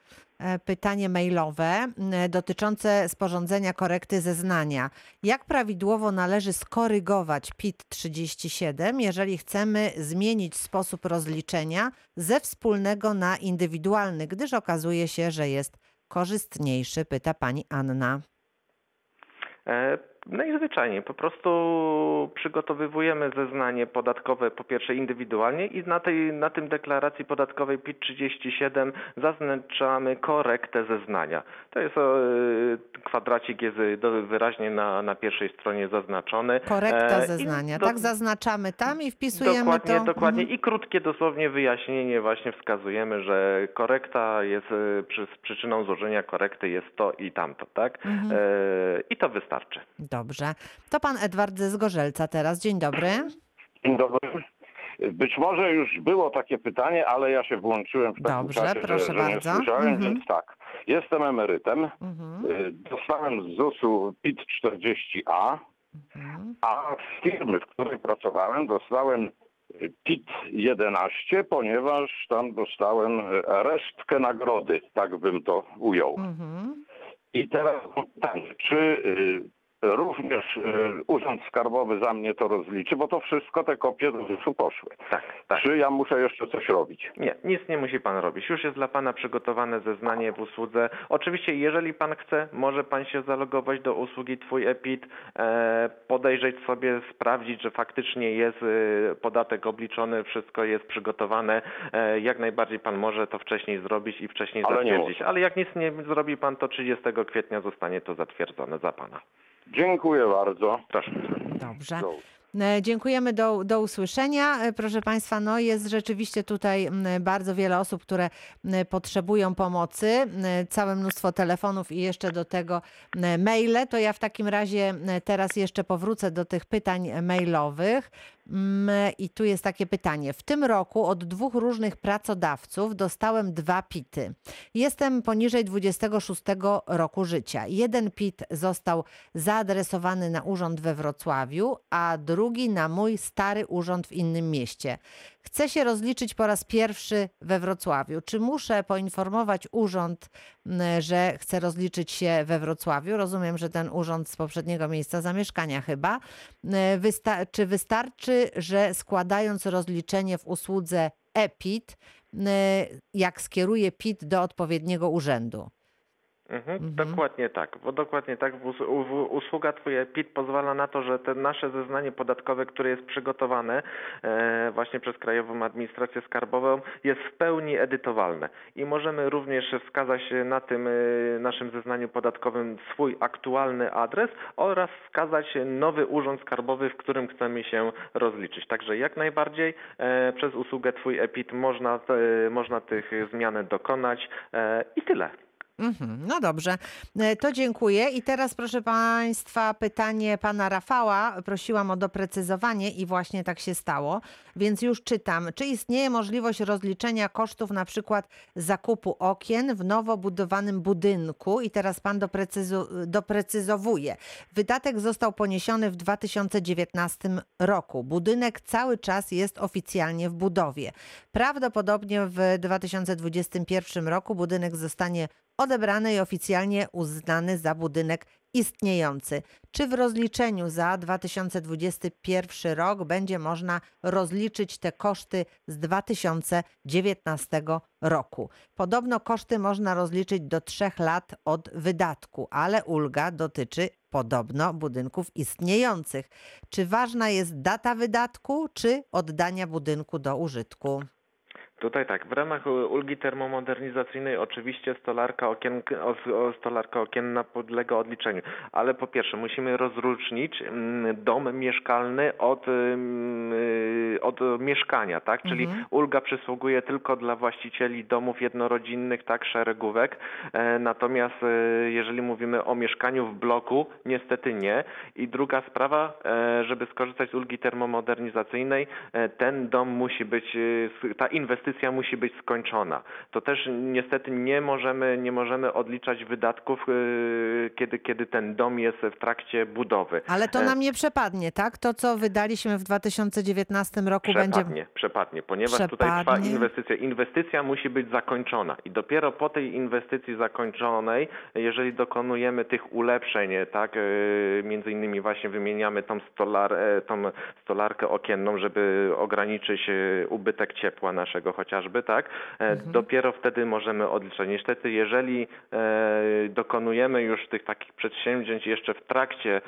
pytanie mailowe dotyczące sporządzenia korekty zeznania. Jak prawidłowo należy skorygować PIT 37, jeżeli chcemy zmienić sposób rozliczenia ze wspólnego na indywidualny, gdyż okazuje się, że jest korzystniejszy, pyta pani Anna. E, Najzwyczajniej, po prostu przygotowywujemy zeznanie podatkowe po pierwsze indywidualnie i na, tej, na tym deklaracji podatkowej PIT-37 zaznaczamy korektę zeznania. To jest e, kwadracik jest do- wyraźnie na, na pierwszej stronie zaznaczony. Korekta E, zeznania. do- Tak zaznaczamy tam i wpisujemy Dokładnie, to. dokładnie. Mhm. I krótkie dosłownie wyjaśnienie właśnie wskazujemy, że korekta jest e, przy, przyczyną złożenia korekty jest to i tamto, tak? Mhm. E, I to wystarczy. Dobrze. To pan Edward z Gorzelca teraz. Dzień dobry. Dzień dobry. Być może już było takie pytanie, ale ja się włączyłem w takim Dobrze, czasie, proszę że, że bardzo. nie słyszałem, Mhm. więc tak. Jestem emerytem. Mhm. Y, Dostałem z ZUS-u PIT 40A, Mhm. a z firmy, w której pracowałem, dostałem PIT 11, ponieważ tam dostałem resztkę nagrody, tak bym to ujął. Mhm. I teraz pytanie, czy y, również y, Urząd Skarbowy za mnie to rozliczy, bo to wszystko te kopie do ZUS-u poszły. Tak, tak. Czy ja muszę jeszcze coś robić? Nie, nic nie musi pan robić. Już jest dla pana przygotowane zeznanie w usłudze. Oczywiście, jeżeli pan chce, może pan się zalogować do usługi Twój EPIT, e, podejrzeć sobie, sprawdzić, że faktycznie jest e, podatek obliczony, wszystko jest przygotowane. E, jak najbardziej pan może to wcześniej zrobić i wcześniej Ale zatwierdzić. Ale jak nic nie zrobi pan, to 30 kwietnia zostanie to zatwierdzone za pana. Dziękuję bardzo. Proszę. Dobrze. Do E, Dziękujemy do, do usłyszenia. E, Proszę Państwa, no jest rzeczywiście tutaj bardzo wiele osób, które potrzebują pomocy. Całe mnóstwo telefonów i jeszcze do tego maile. To ja w takim razie teraz jeszcze powrócę do tych pytań mailowych. Mm, I tu jest takie pytanie. W tym roku od dwóch różnych pracodawców dostałem dwa PIT-y. Jestem poniżej 26 roku życia. Jeden PIT został zaadresowany na urząd we Wrocławiu, a drugi na mój stary urząd w innym mieście. Chcę się rozliczyć po raz pierwszy we Wrocławiu. Czy muszę poinformować urząd, że chcę rozliczyć się we Wrocławiu? Rozumiem, że ten urząd z poprzedniego miejsca zamieszkania chyba. Wysta- czy wystarczy, że składając rozliczenie w usłudze EPIT, jak skieruję PIT do odpowiedniego urzędu? Mhm, Mhm. Dokładnie tak, bo dokładnie tak. Usługa Twoje PIT pozwala na to, że te nasze zeznanie podatkowe, które jest przygotowane e, właśnie przez Krajową Administrację Skarbową, jest w pełni edytowalne i możemy również wskazać na tym e, naszym zeznaniu podatkowym swój aktualny adres oraz wskazać nowy urząd skarbowy, w którym chcemy się rozliczyć. Także jak najbardziej e, przez usługę Twój EPIT można, można tych zmian dokonać i tyle. Mhm, No dobrze, E, to dziękuję. I teraz proszę Państwa pytanie pana Rafała. Prosiłam o doprecyzowanie i właśnie tak się stało, więc już czytam. Czy istnieje możliwość rozliczenia kosztów na przykład zakupu okien w nowo budowanym budynku? I teraz pan doprecyzu- doprecyzowuje. Wydatek został poniesiony w 2019 roku. Budynek cały czas jest oficjalnie w budowie. Prawdopodobnie w 2021 roku budynek zostanie odebrany i oficjalnie uznany za budynek istniejący. Czy w rozliczeniu za 2021 rok będzie można rozliczyć te koszty z 2019 roku? Podobno koszty można rozliczyć do trzech lat od wydatku, ale ulga dotyczy podobno budynków istniejących. Czy ważna jest data wydatku, czy oddania budynku do użytku? Tutaj tak, w ramach ulgi termomodernizacyjnej oczywiście stolarka, okien, stolarka okienna podlega odliczeniu, ale po pierwsze musimy rozróżnić mm, dom mieszkalny od, ym, y, od mieszkania, tak? Czyli Mhm. ulga przysługuje tylko dla właścicieli domów jednorodzinnych, tak, szeregówek, e, natomiast e, jeżeli mówimy o mieszkaniu w bloku, niestety nie. I druga sprawa, e, żeby skorzystać z ulgi termomodernizacyjnej, ten dom musi być, ta inwestycja inwestycja musi być skończona. To też niestety nie możemy, nie możemy odliczać wydatków, y, kiedy, kiedy ten dom jest w trakcie budowy. Ale to E, nam nie przepadnie, tak? To, co wydaliśmy w 2019 roku będzie... Przepadnie, przepadnie, ponieważ tutaj trwa Przepadnie. inwestycja. Inwestycja musi być zakończona i dopiero po tej inwestycji zakończonej, jeżeli dokonujemy tych ulepszeń, tak, e, między innymi właśnie wymieniamy tą, stolar, e, tą stolarkę okienną, żeby ograniczyć ubytek ciepła naszego chociażby, tak, e, dopiero wtedy możemy odliczać. Niestety, jeżeli e, dokonujemy już tych takich przedsięwzięć jeszcze w trakcie, e,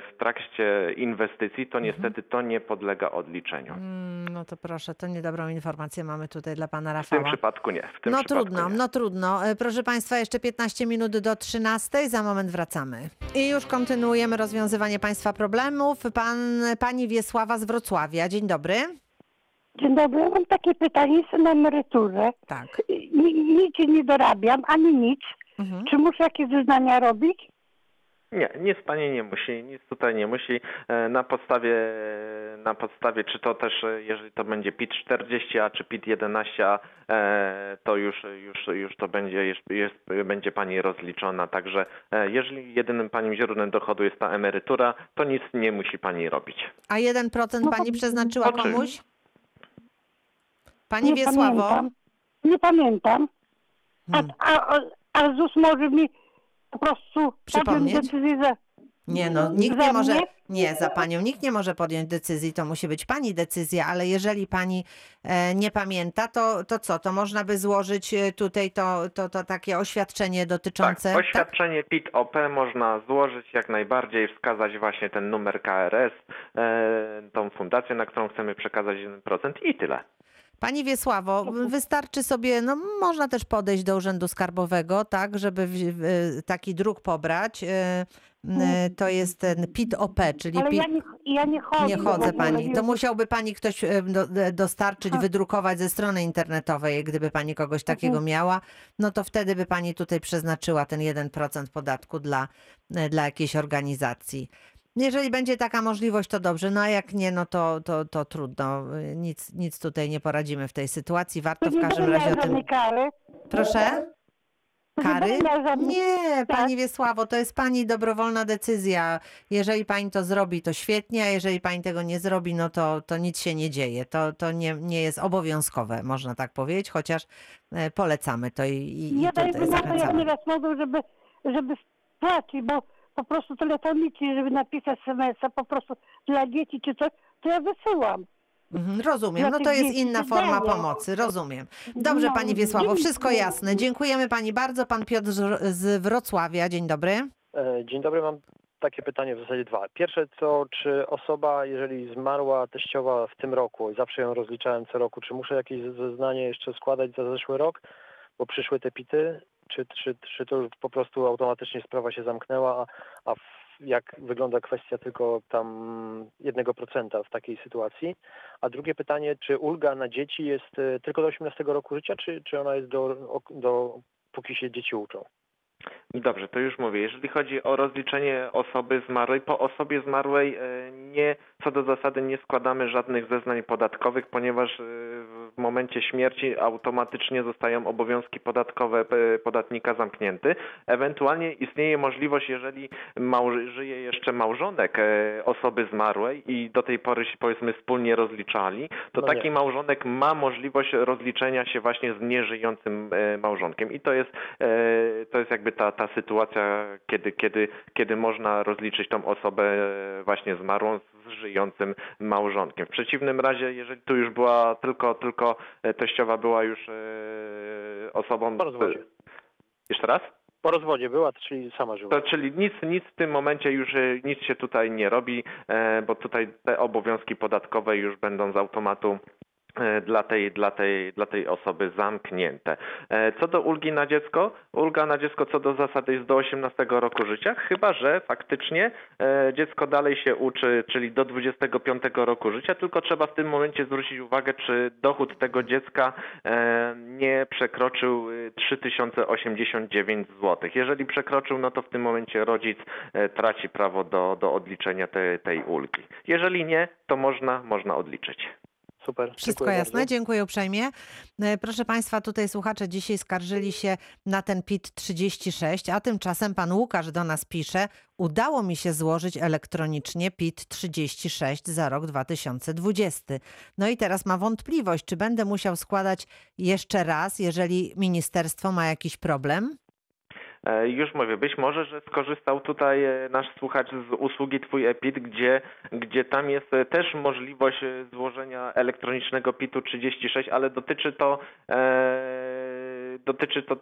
w trakcie inwestycji, to niestety to nie podlega odliczeniu. Mm, No to proszę, to niedobrą informację mamy tutaj dla pana W tym Rafała. przypadku nie. Tym No przypadku trudno, nie. no trudno. Proszę Państwa, jeszcze 15 minut do 13, za moment wracamy. I już kontynuujemy rozwiązywanie Państwa problemów. Pan, pani Wiesława z Wrocławia, dzień dobry. Dzień dobry, mam takie pytanie, jestem na emeryturze. Tak. Ni- Nic nie dorabiam, ani nic. Mhm. Czy muszę jakieś zeznania robić? Nie, nic pani nie musi, nic tutaj nie musi. E, Na podstawie, na podstawie czy to też, e, jeżeli to będzie PIT 40A czy PIT 11A, e, to już, już, już to będzie, jest, jest, będzie pani rozliczona. Także jeżeli jedynym pani źródłem dochodu jest ta emerytura, to nic nie musi pani robić. A 1% pani przeznaczyła komuś? Pani nie Wiesławo? Pamiętam. Nie pamiętam. A, Hmm. a, a, ZUS może mi po prostu podjąć Przypomnieć? decyzję za... Nie no, nikt nie może, nie, za panią nikt nie może podjąć decyzji, to musi być pani decyzja, ale jeżeli pani e, nie pamięta, to, to co, to można by złożyć e, tutaj to, to, to takie oświadczenie dotyczące... Tak, oświadczenie PIT-OP można złożyć jak najbardziej, wskazać właśnie ten numer KRS, e, tą fundację, na którą chcemy przekazać 1% i tyle. Pani Wiesławo, wystarczy sobie, no można też podejść do Urzędu Skarbowego, tak, żeby w, taki druk pobrać. e, e, To jest ten PIT-OP, czyli Ale PIT... ja nie, ja nie chodzę. Nie chodzę pani. To musiałby pani ktoś do, dostarczyć, wydrukować ze strony internetowej, gdyby pani kogoś takiego miała, no to wtedy by pani tutaj przeznaczyła ten 1% podatku dla, dla jakiejś organizacji. Jeżeli będzie taka możliwość, to dobrze, no a jak nie, no to, to, to trudno. Nic, nic tutaj nie poradzimy w tej sytuacji. Warto To w każdym będę razie o tym... żadnej kary. Proszę? Kary? będę miała żadnej- Nie, Tak. pani Wiesławo, to jest pani dobrowolna decyzja. Jeżeli pani to zrobi, to świetnie, a jeżeli pani tego nie zrobi, no to, to nic się nie dzieje. To, to nie, nie jest obowiązkowe, można tak powiedzieć, chociaż e, polecamy to i, i, i Ja tutaj dajmy na to, jak zachęcamy. nieraz mogą, żeby, żeby wpłacić, bo po prostu telefonicznie, żeby napisać SMS-a po prostu dla dzieci czy coś, to ja wysyłam. Mhm, Rozumiem, no to jest inna forma pomocy, rozumiem. Dobrze No, pani Wiesławo, wszystko jasne. Dziękujemy pani bardzo. Pan Piotr z Wrocławia, dzień dobry. E, Dzień dobry, mam takie pytanie w zasadzie dwa. Pierwsze to, czy osoba, jeżeli zmarła teściowa w tym roku i zawsze ją rozliczałem co roku, czy muszę jakieś zeznanie jeszcze składać za zeszły rok, bo przyszły te pity, czy, czy, czy to po prostu automatycznie sprawa się zamknęła, a, a jak wygląda kwestia tylko tam 1% w takiej sytuacji? A drugie pytanie, czy ulga na dzieci jest e, tylko do 18 roku życia, czy, czy ona jest do, do póki się dzieci uczą? Dobrze, to już mówię. Jeżeli chodzi o rozliczenie osoby zmarłej, po osobie zmarłej e, nie, co do zasady nie składamy żadnych zeznań podatkowych, ponieważ e, w momencie śmierci automatycznie zostają obowiązki podatkowe e, podatnika zamknięte. Ewentualnie istnieje możliwość, jeżeli małż- żyje jeszcze małżonek osoby zmarłej i do tej pory się powiedzmy wspólnie rozliczali, to No taki małżonek ma możliwość rozliczenia się właśnie z nieżyjącym małżonkiem. I to jest, to jest jakby ta, ta sytuacja, kiedy, kiedy, kiedy można rozliczyć tą osobę e, właśnie zmarłą z żyjącym małżonkiem. W przeciwnym razie, jeżeli tu już była tylko, tylko e, teściowa była już e, osobą... Po rozwodzie. Jeszcze raz? Po rozwodzie była, czyli sama żyła. To czyli nic, nic w tym momencie już nic się tutaj nie robi, bo tutaj te obowiązki podatkowe już będą z automatu dla tej, dla, tej, dla tej osoby zamknięte. E, Co do ulgi na dziecko, ulga na dziecko co do zasady jest do 18 roku życia, chyba że faktycznie e, dziecko dalej się uczy, czyli do 25 roku życia, tylko trzeba w tym momencie zwrócić uwagę, czy dochód tego dziecka e, nie przekroczył e, 3089 zł. Jeżeli przekroczył, no to w tym momencie rodzic e, traci prawo do, do odliczenia te, tej ulgi. Jeżeli nie, to można, można odliczyć. Super. Wszystko dziękuję jasne, bardzo. dziękuję uprzejmie. E, Proszę Państwa, tutaj słuchacze dzisiaj skarżyli się na ten PIT 36, a tymczasem pan Łukasz do nas pisze, udało mi się złożyć elektronicznie PIT 36 za rok 2020. No i teraz ma wątpliwość, czy będę musiał składać jeszcze raz, jeżeli ministerstwo ma jakiś problem? E, Już mówię, być może, że skorzystał tutaj e, nasz słuchacz z usługi Twój EPIT, gdzie, gdzie tam jest e, też możliwość złożenia elektronicznego PIT-u 36, ale dotyczy to dotyczy to e,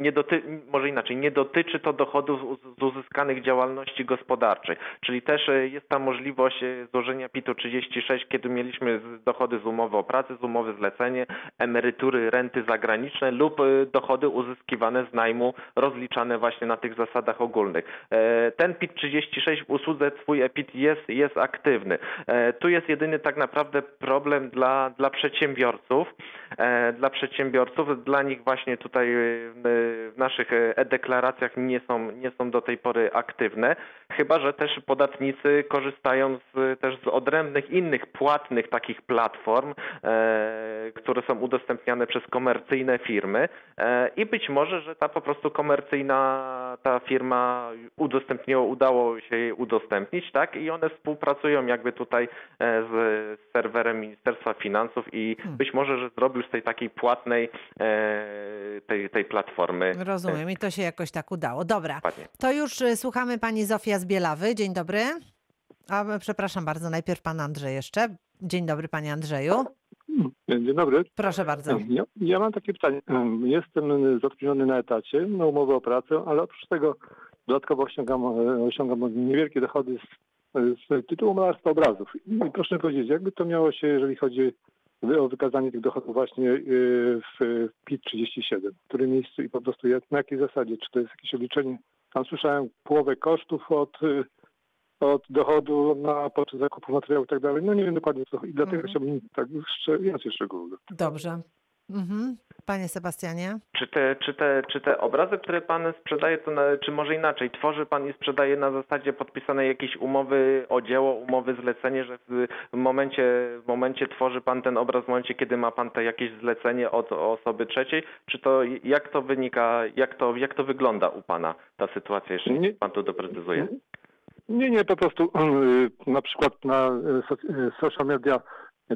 nie doty, może inaczej, nie dotyczy to dochodów z- uzyskanych działalności gospodarczej. Czyli też e, jest ta możliwość e, złożenia PIT-u 36, kiedy mieliśmy dochody z umowy o pracę, z umowy zlecenie, emerytury, renty zagraniczne lub dochody uzyskiwane z najmu rozliczane właśnie na tych zasadach ogólnych. Ten PIT 36 w usłudze Twój EPIT jest, jest aktywny. Tu jest jedyny tak naprawdę problem dla, dla przedsiębiorców. Dla przedsiębiorców, dla nich właśnie tutaj e, w naszych e, e-deklaracjach nie są, nie są do tej pory aktywne, chyba że też podatnicy korzystają z, też z odrębnych innych płatnych takich platform, e, które są udostępniane przez komercyjne firmy e, i być może, że ta po prostu komercyjna ta firma udostępniło, udało się jej udostępnić, tak? I one współpracują jakby tutaj e, z serwerem Ministerstwa Finansów i być może, że zrobił z tej takiej płatnej tej, tej platformy. Rozumiem i to się jakoś tak udało. Dobra, Dokładnie. to już y, słuchamy pani Zofia z Bielawy. Dzień dobry. A, przepraszam bardzo, najpierw pan Andrzej jeszcze. Dzień dobry panie Andrzeju. Dzień dobry. Proszę bardzo. Ja, ja mam takie pytanie. Jestem zatrudniony na etacie, na umowę o pracę, ale oprócz tego dodatkowo osiągam, osiągam niewielkie dochody z, z tytułu malarstwa obrazów. I proszę mi powiedzieć, jakby to miało się, jeżeli chodzi o wykazanie tych dochodów właśnie y, w PIT 37, w którym miejscu i po prostu jak, na jakiej zasadzie? Czy to jest jakieś obliczenie? Tam słyszałem połowę kosztów od, y, od dochodu na poczet zakupu materiału i tak dalej. No nie wiem dokładnie co. I dlatego chciałbym tak więcej szczegółów. Dobrze. Mhm. Panie Sebastianie. Czy te, czy, te, czy te obrazy, które pan sprzedaje, to na, czy może inaczej, tworzy pan i sprzedaje na zasadzie podpisanej jakiejś umowy o dzieło, umowy zlecenie, że w w momencie, w momencie tworzy pan ten obraz, w momencie kiedy ma pan te jakieś zlecenie od osoby trzeciej, czy to jak to wynika, jak to, jak to wygląda u pana ta sytuacja, jeszcze Nie. pan to doprecyzuje? Nie, nie, po prostu na przykład na so, y, social media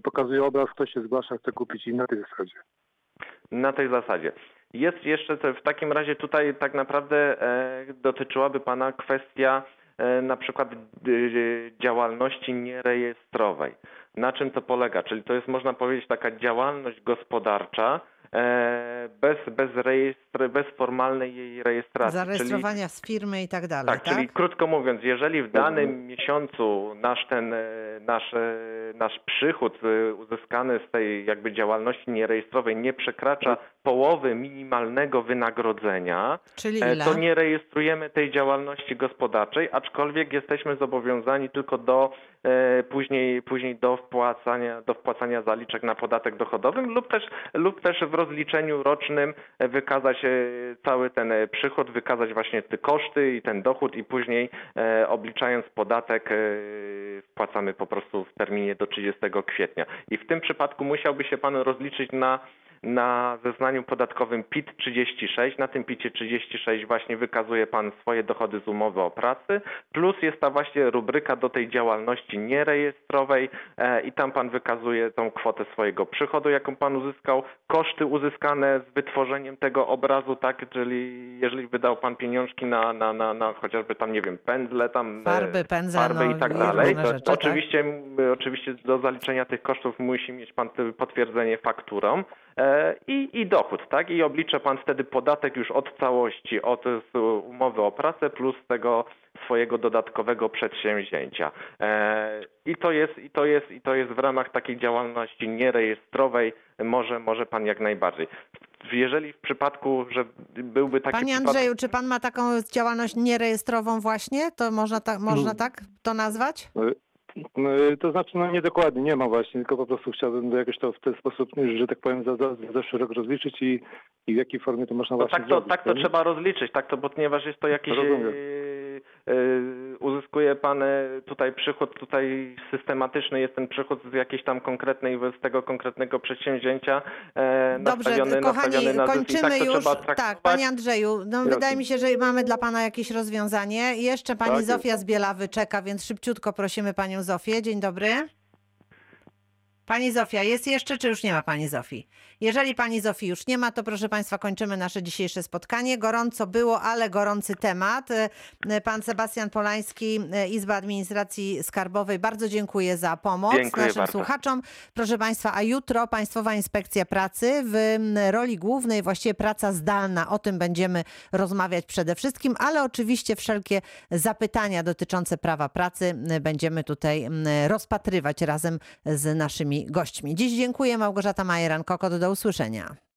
pokazuje obraz, ktoś się zgłasza, chce kupić i na tej zasadzie. Na tej zasadzie. Jest jeszcze w takim razie tutaj tak naprawdę e, dotyczyłaby Pana kwestia e, na przykład e, działalności nierejestrowej. Na czym to polega? Czyli to jest można powiedzieć taka działalność gospodarcza bez, bez, rejestr, bez formalnej jej rejestracji. Czyli Zarejestrowania z firmy i tak dalej, tak, tak? czyli krótko mówiąc, jeżeli w danym miesiącu nasz ten e, nasz, e, nasz przychód e, uzyskany z tej jakby działalności nierejestrowej nie przekracza połowy minimalnego wynagrodzenia, Czyli e, ile? to nie rejestrujemy tej działalności gospodarczej, aczkolwiek jesteśmy zobowiązani tylko do e, później, później do wpłacania, do wpłacania zaliczek na podatek dochodowy lub też, lub też w rozliczeniu rocznym e, wykazać e, cały ten e, przychód, wykazać właśnie te koszty i ten dochód i później e, obliczając podatek e, wpłacamy po prostu w terminie do 30 kwietnia. I w tym przypadku musiałby się pan rozliczyć na na zeznaniu podatkowym PIT 36. Na tym PIT 36 właśnie wykazuje Pan swoje dochody z umowy o pracy, plus jest ta właśnie rubryka do tej działalności nierejestrowej e, i tam Pan wykazuje tą kwotę swojego przychodu, jaką Pan uzyskał, koszty uzyskane z wytworzeniem tego obrazu, tak, czyli jeżeli wydał Pan pieniążki na, na, na, na chociażby tam, nie wiem, pędzle, tam e, Farby, pędzel, farby no i tak i dalej, różne rzeczy, tak. oczywiście, oczywiście do zaliczenia tych kosztów musi mieć Pan potwierdzenie fakturą. E, i, i dochód, tak? I oblicze pan wtedy podatek już od całości, od umowy o pracę plus tego swojego dodatkowego przedsięwzięcia. E, I to jest, i to jest, i to jest w ramach takiej działalności nierejestrowej może, może pan jak najbardziej. Jeżeli w przypadku, że byłby taki Panie przypadek, Andrzeju, czy pan ma taką działalność nierejestrową właśnie? To można, ta, można Mm. tak to nazwać? Y, To znaczy, no niedokładnie, nie ma właśnie, tylko po prostu chciałbym jakoś to w ten sposób, że tak powiem, za, za, za zeszły rok rozliczyć i, i w jakiej formie to można No właśnie tak to, zrobić. tak to nie? trzeba rozliczyć, tak to, bo ponieważ jest to jakiś Rozumiem. E, uzyskuje pan e, tutaj przychód, tutaj systematyczny jest ten przychód z jakiejś tam konkretnej, z tego konkretnego przedsięwzięcia e, Dobrze, nastawiony, kochani, nastawiony na. I kończymy tak już. Tak, panie Andrzeju, no, wydaje mi się, że mamy dla pana jakieś rozwiązanie. Jeszcze pani Tak jest. Zofia z Bielawy czeka, więc szybciutko prosimy panią Zofię. Dzień dobry. Pani Zofia jest jeszcze, czy już nie ma pani Zofii? Jeżeli pani Zofii już nie ma, to proszę państwa, kończymy nasze dzisiejsze spotkanie. Gorąco było, ale gorący temat. E, Pan Sebastian Polański, e, Izba Administracji Skarbowej, bardzo dziękuję za pomoc Dziękuję naszym bardzo. słuchaczom. Proszę państwa, a jutro Państwowa Inspekcja Pracy w roli głównej, właściwie praca zdalna. O tym będziemy rozmawiać przede wszystkim, ale oczywiście wszelkie zapytania dotyczące prawa pracy będziemy tutaj rozpatrywać razem z gośćmi. Dziś dziękuję Małgorzata Majeran-Kokot. Do usłyszenia.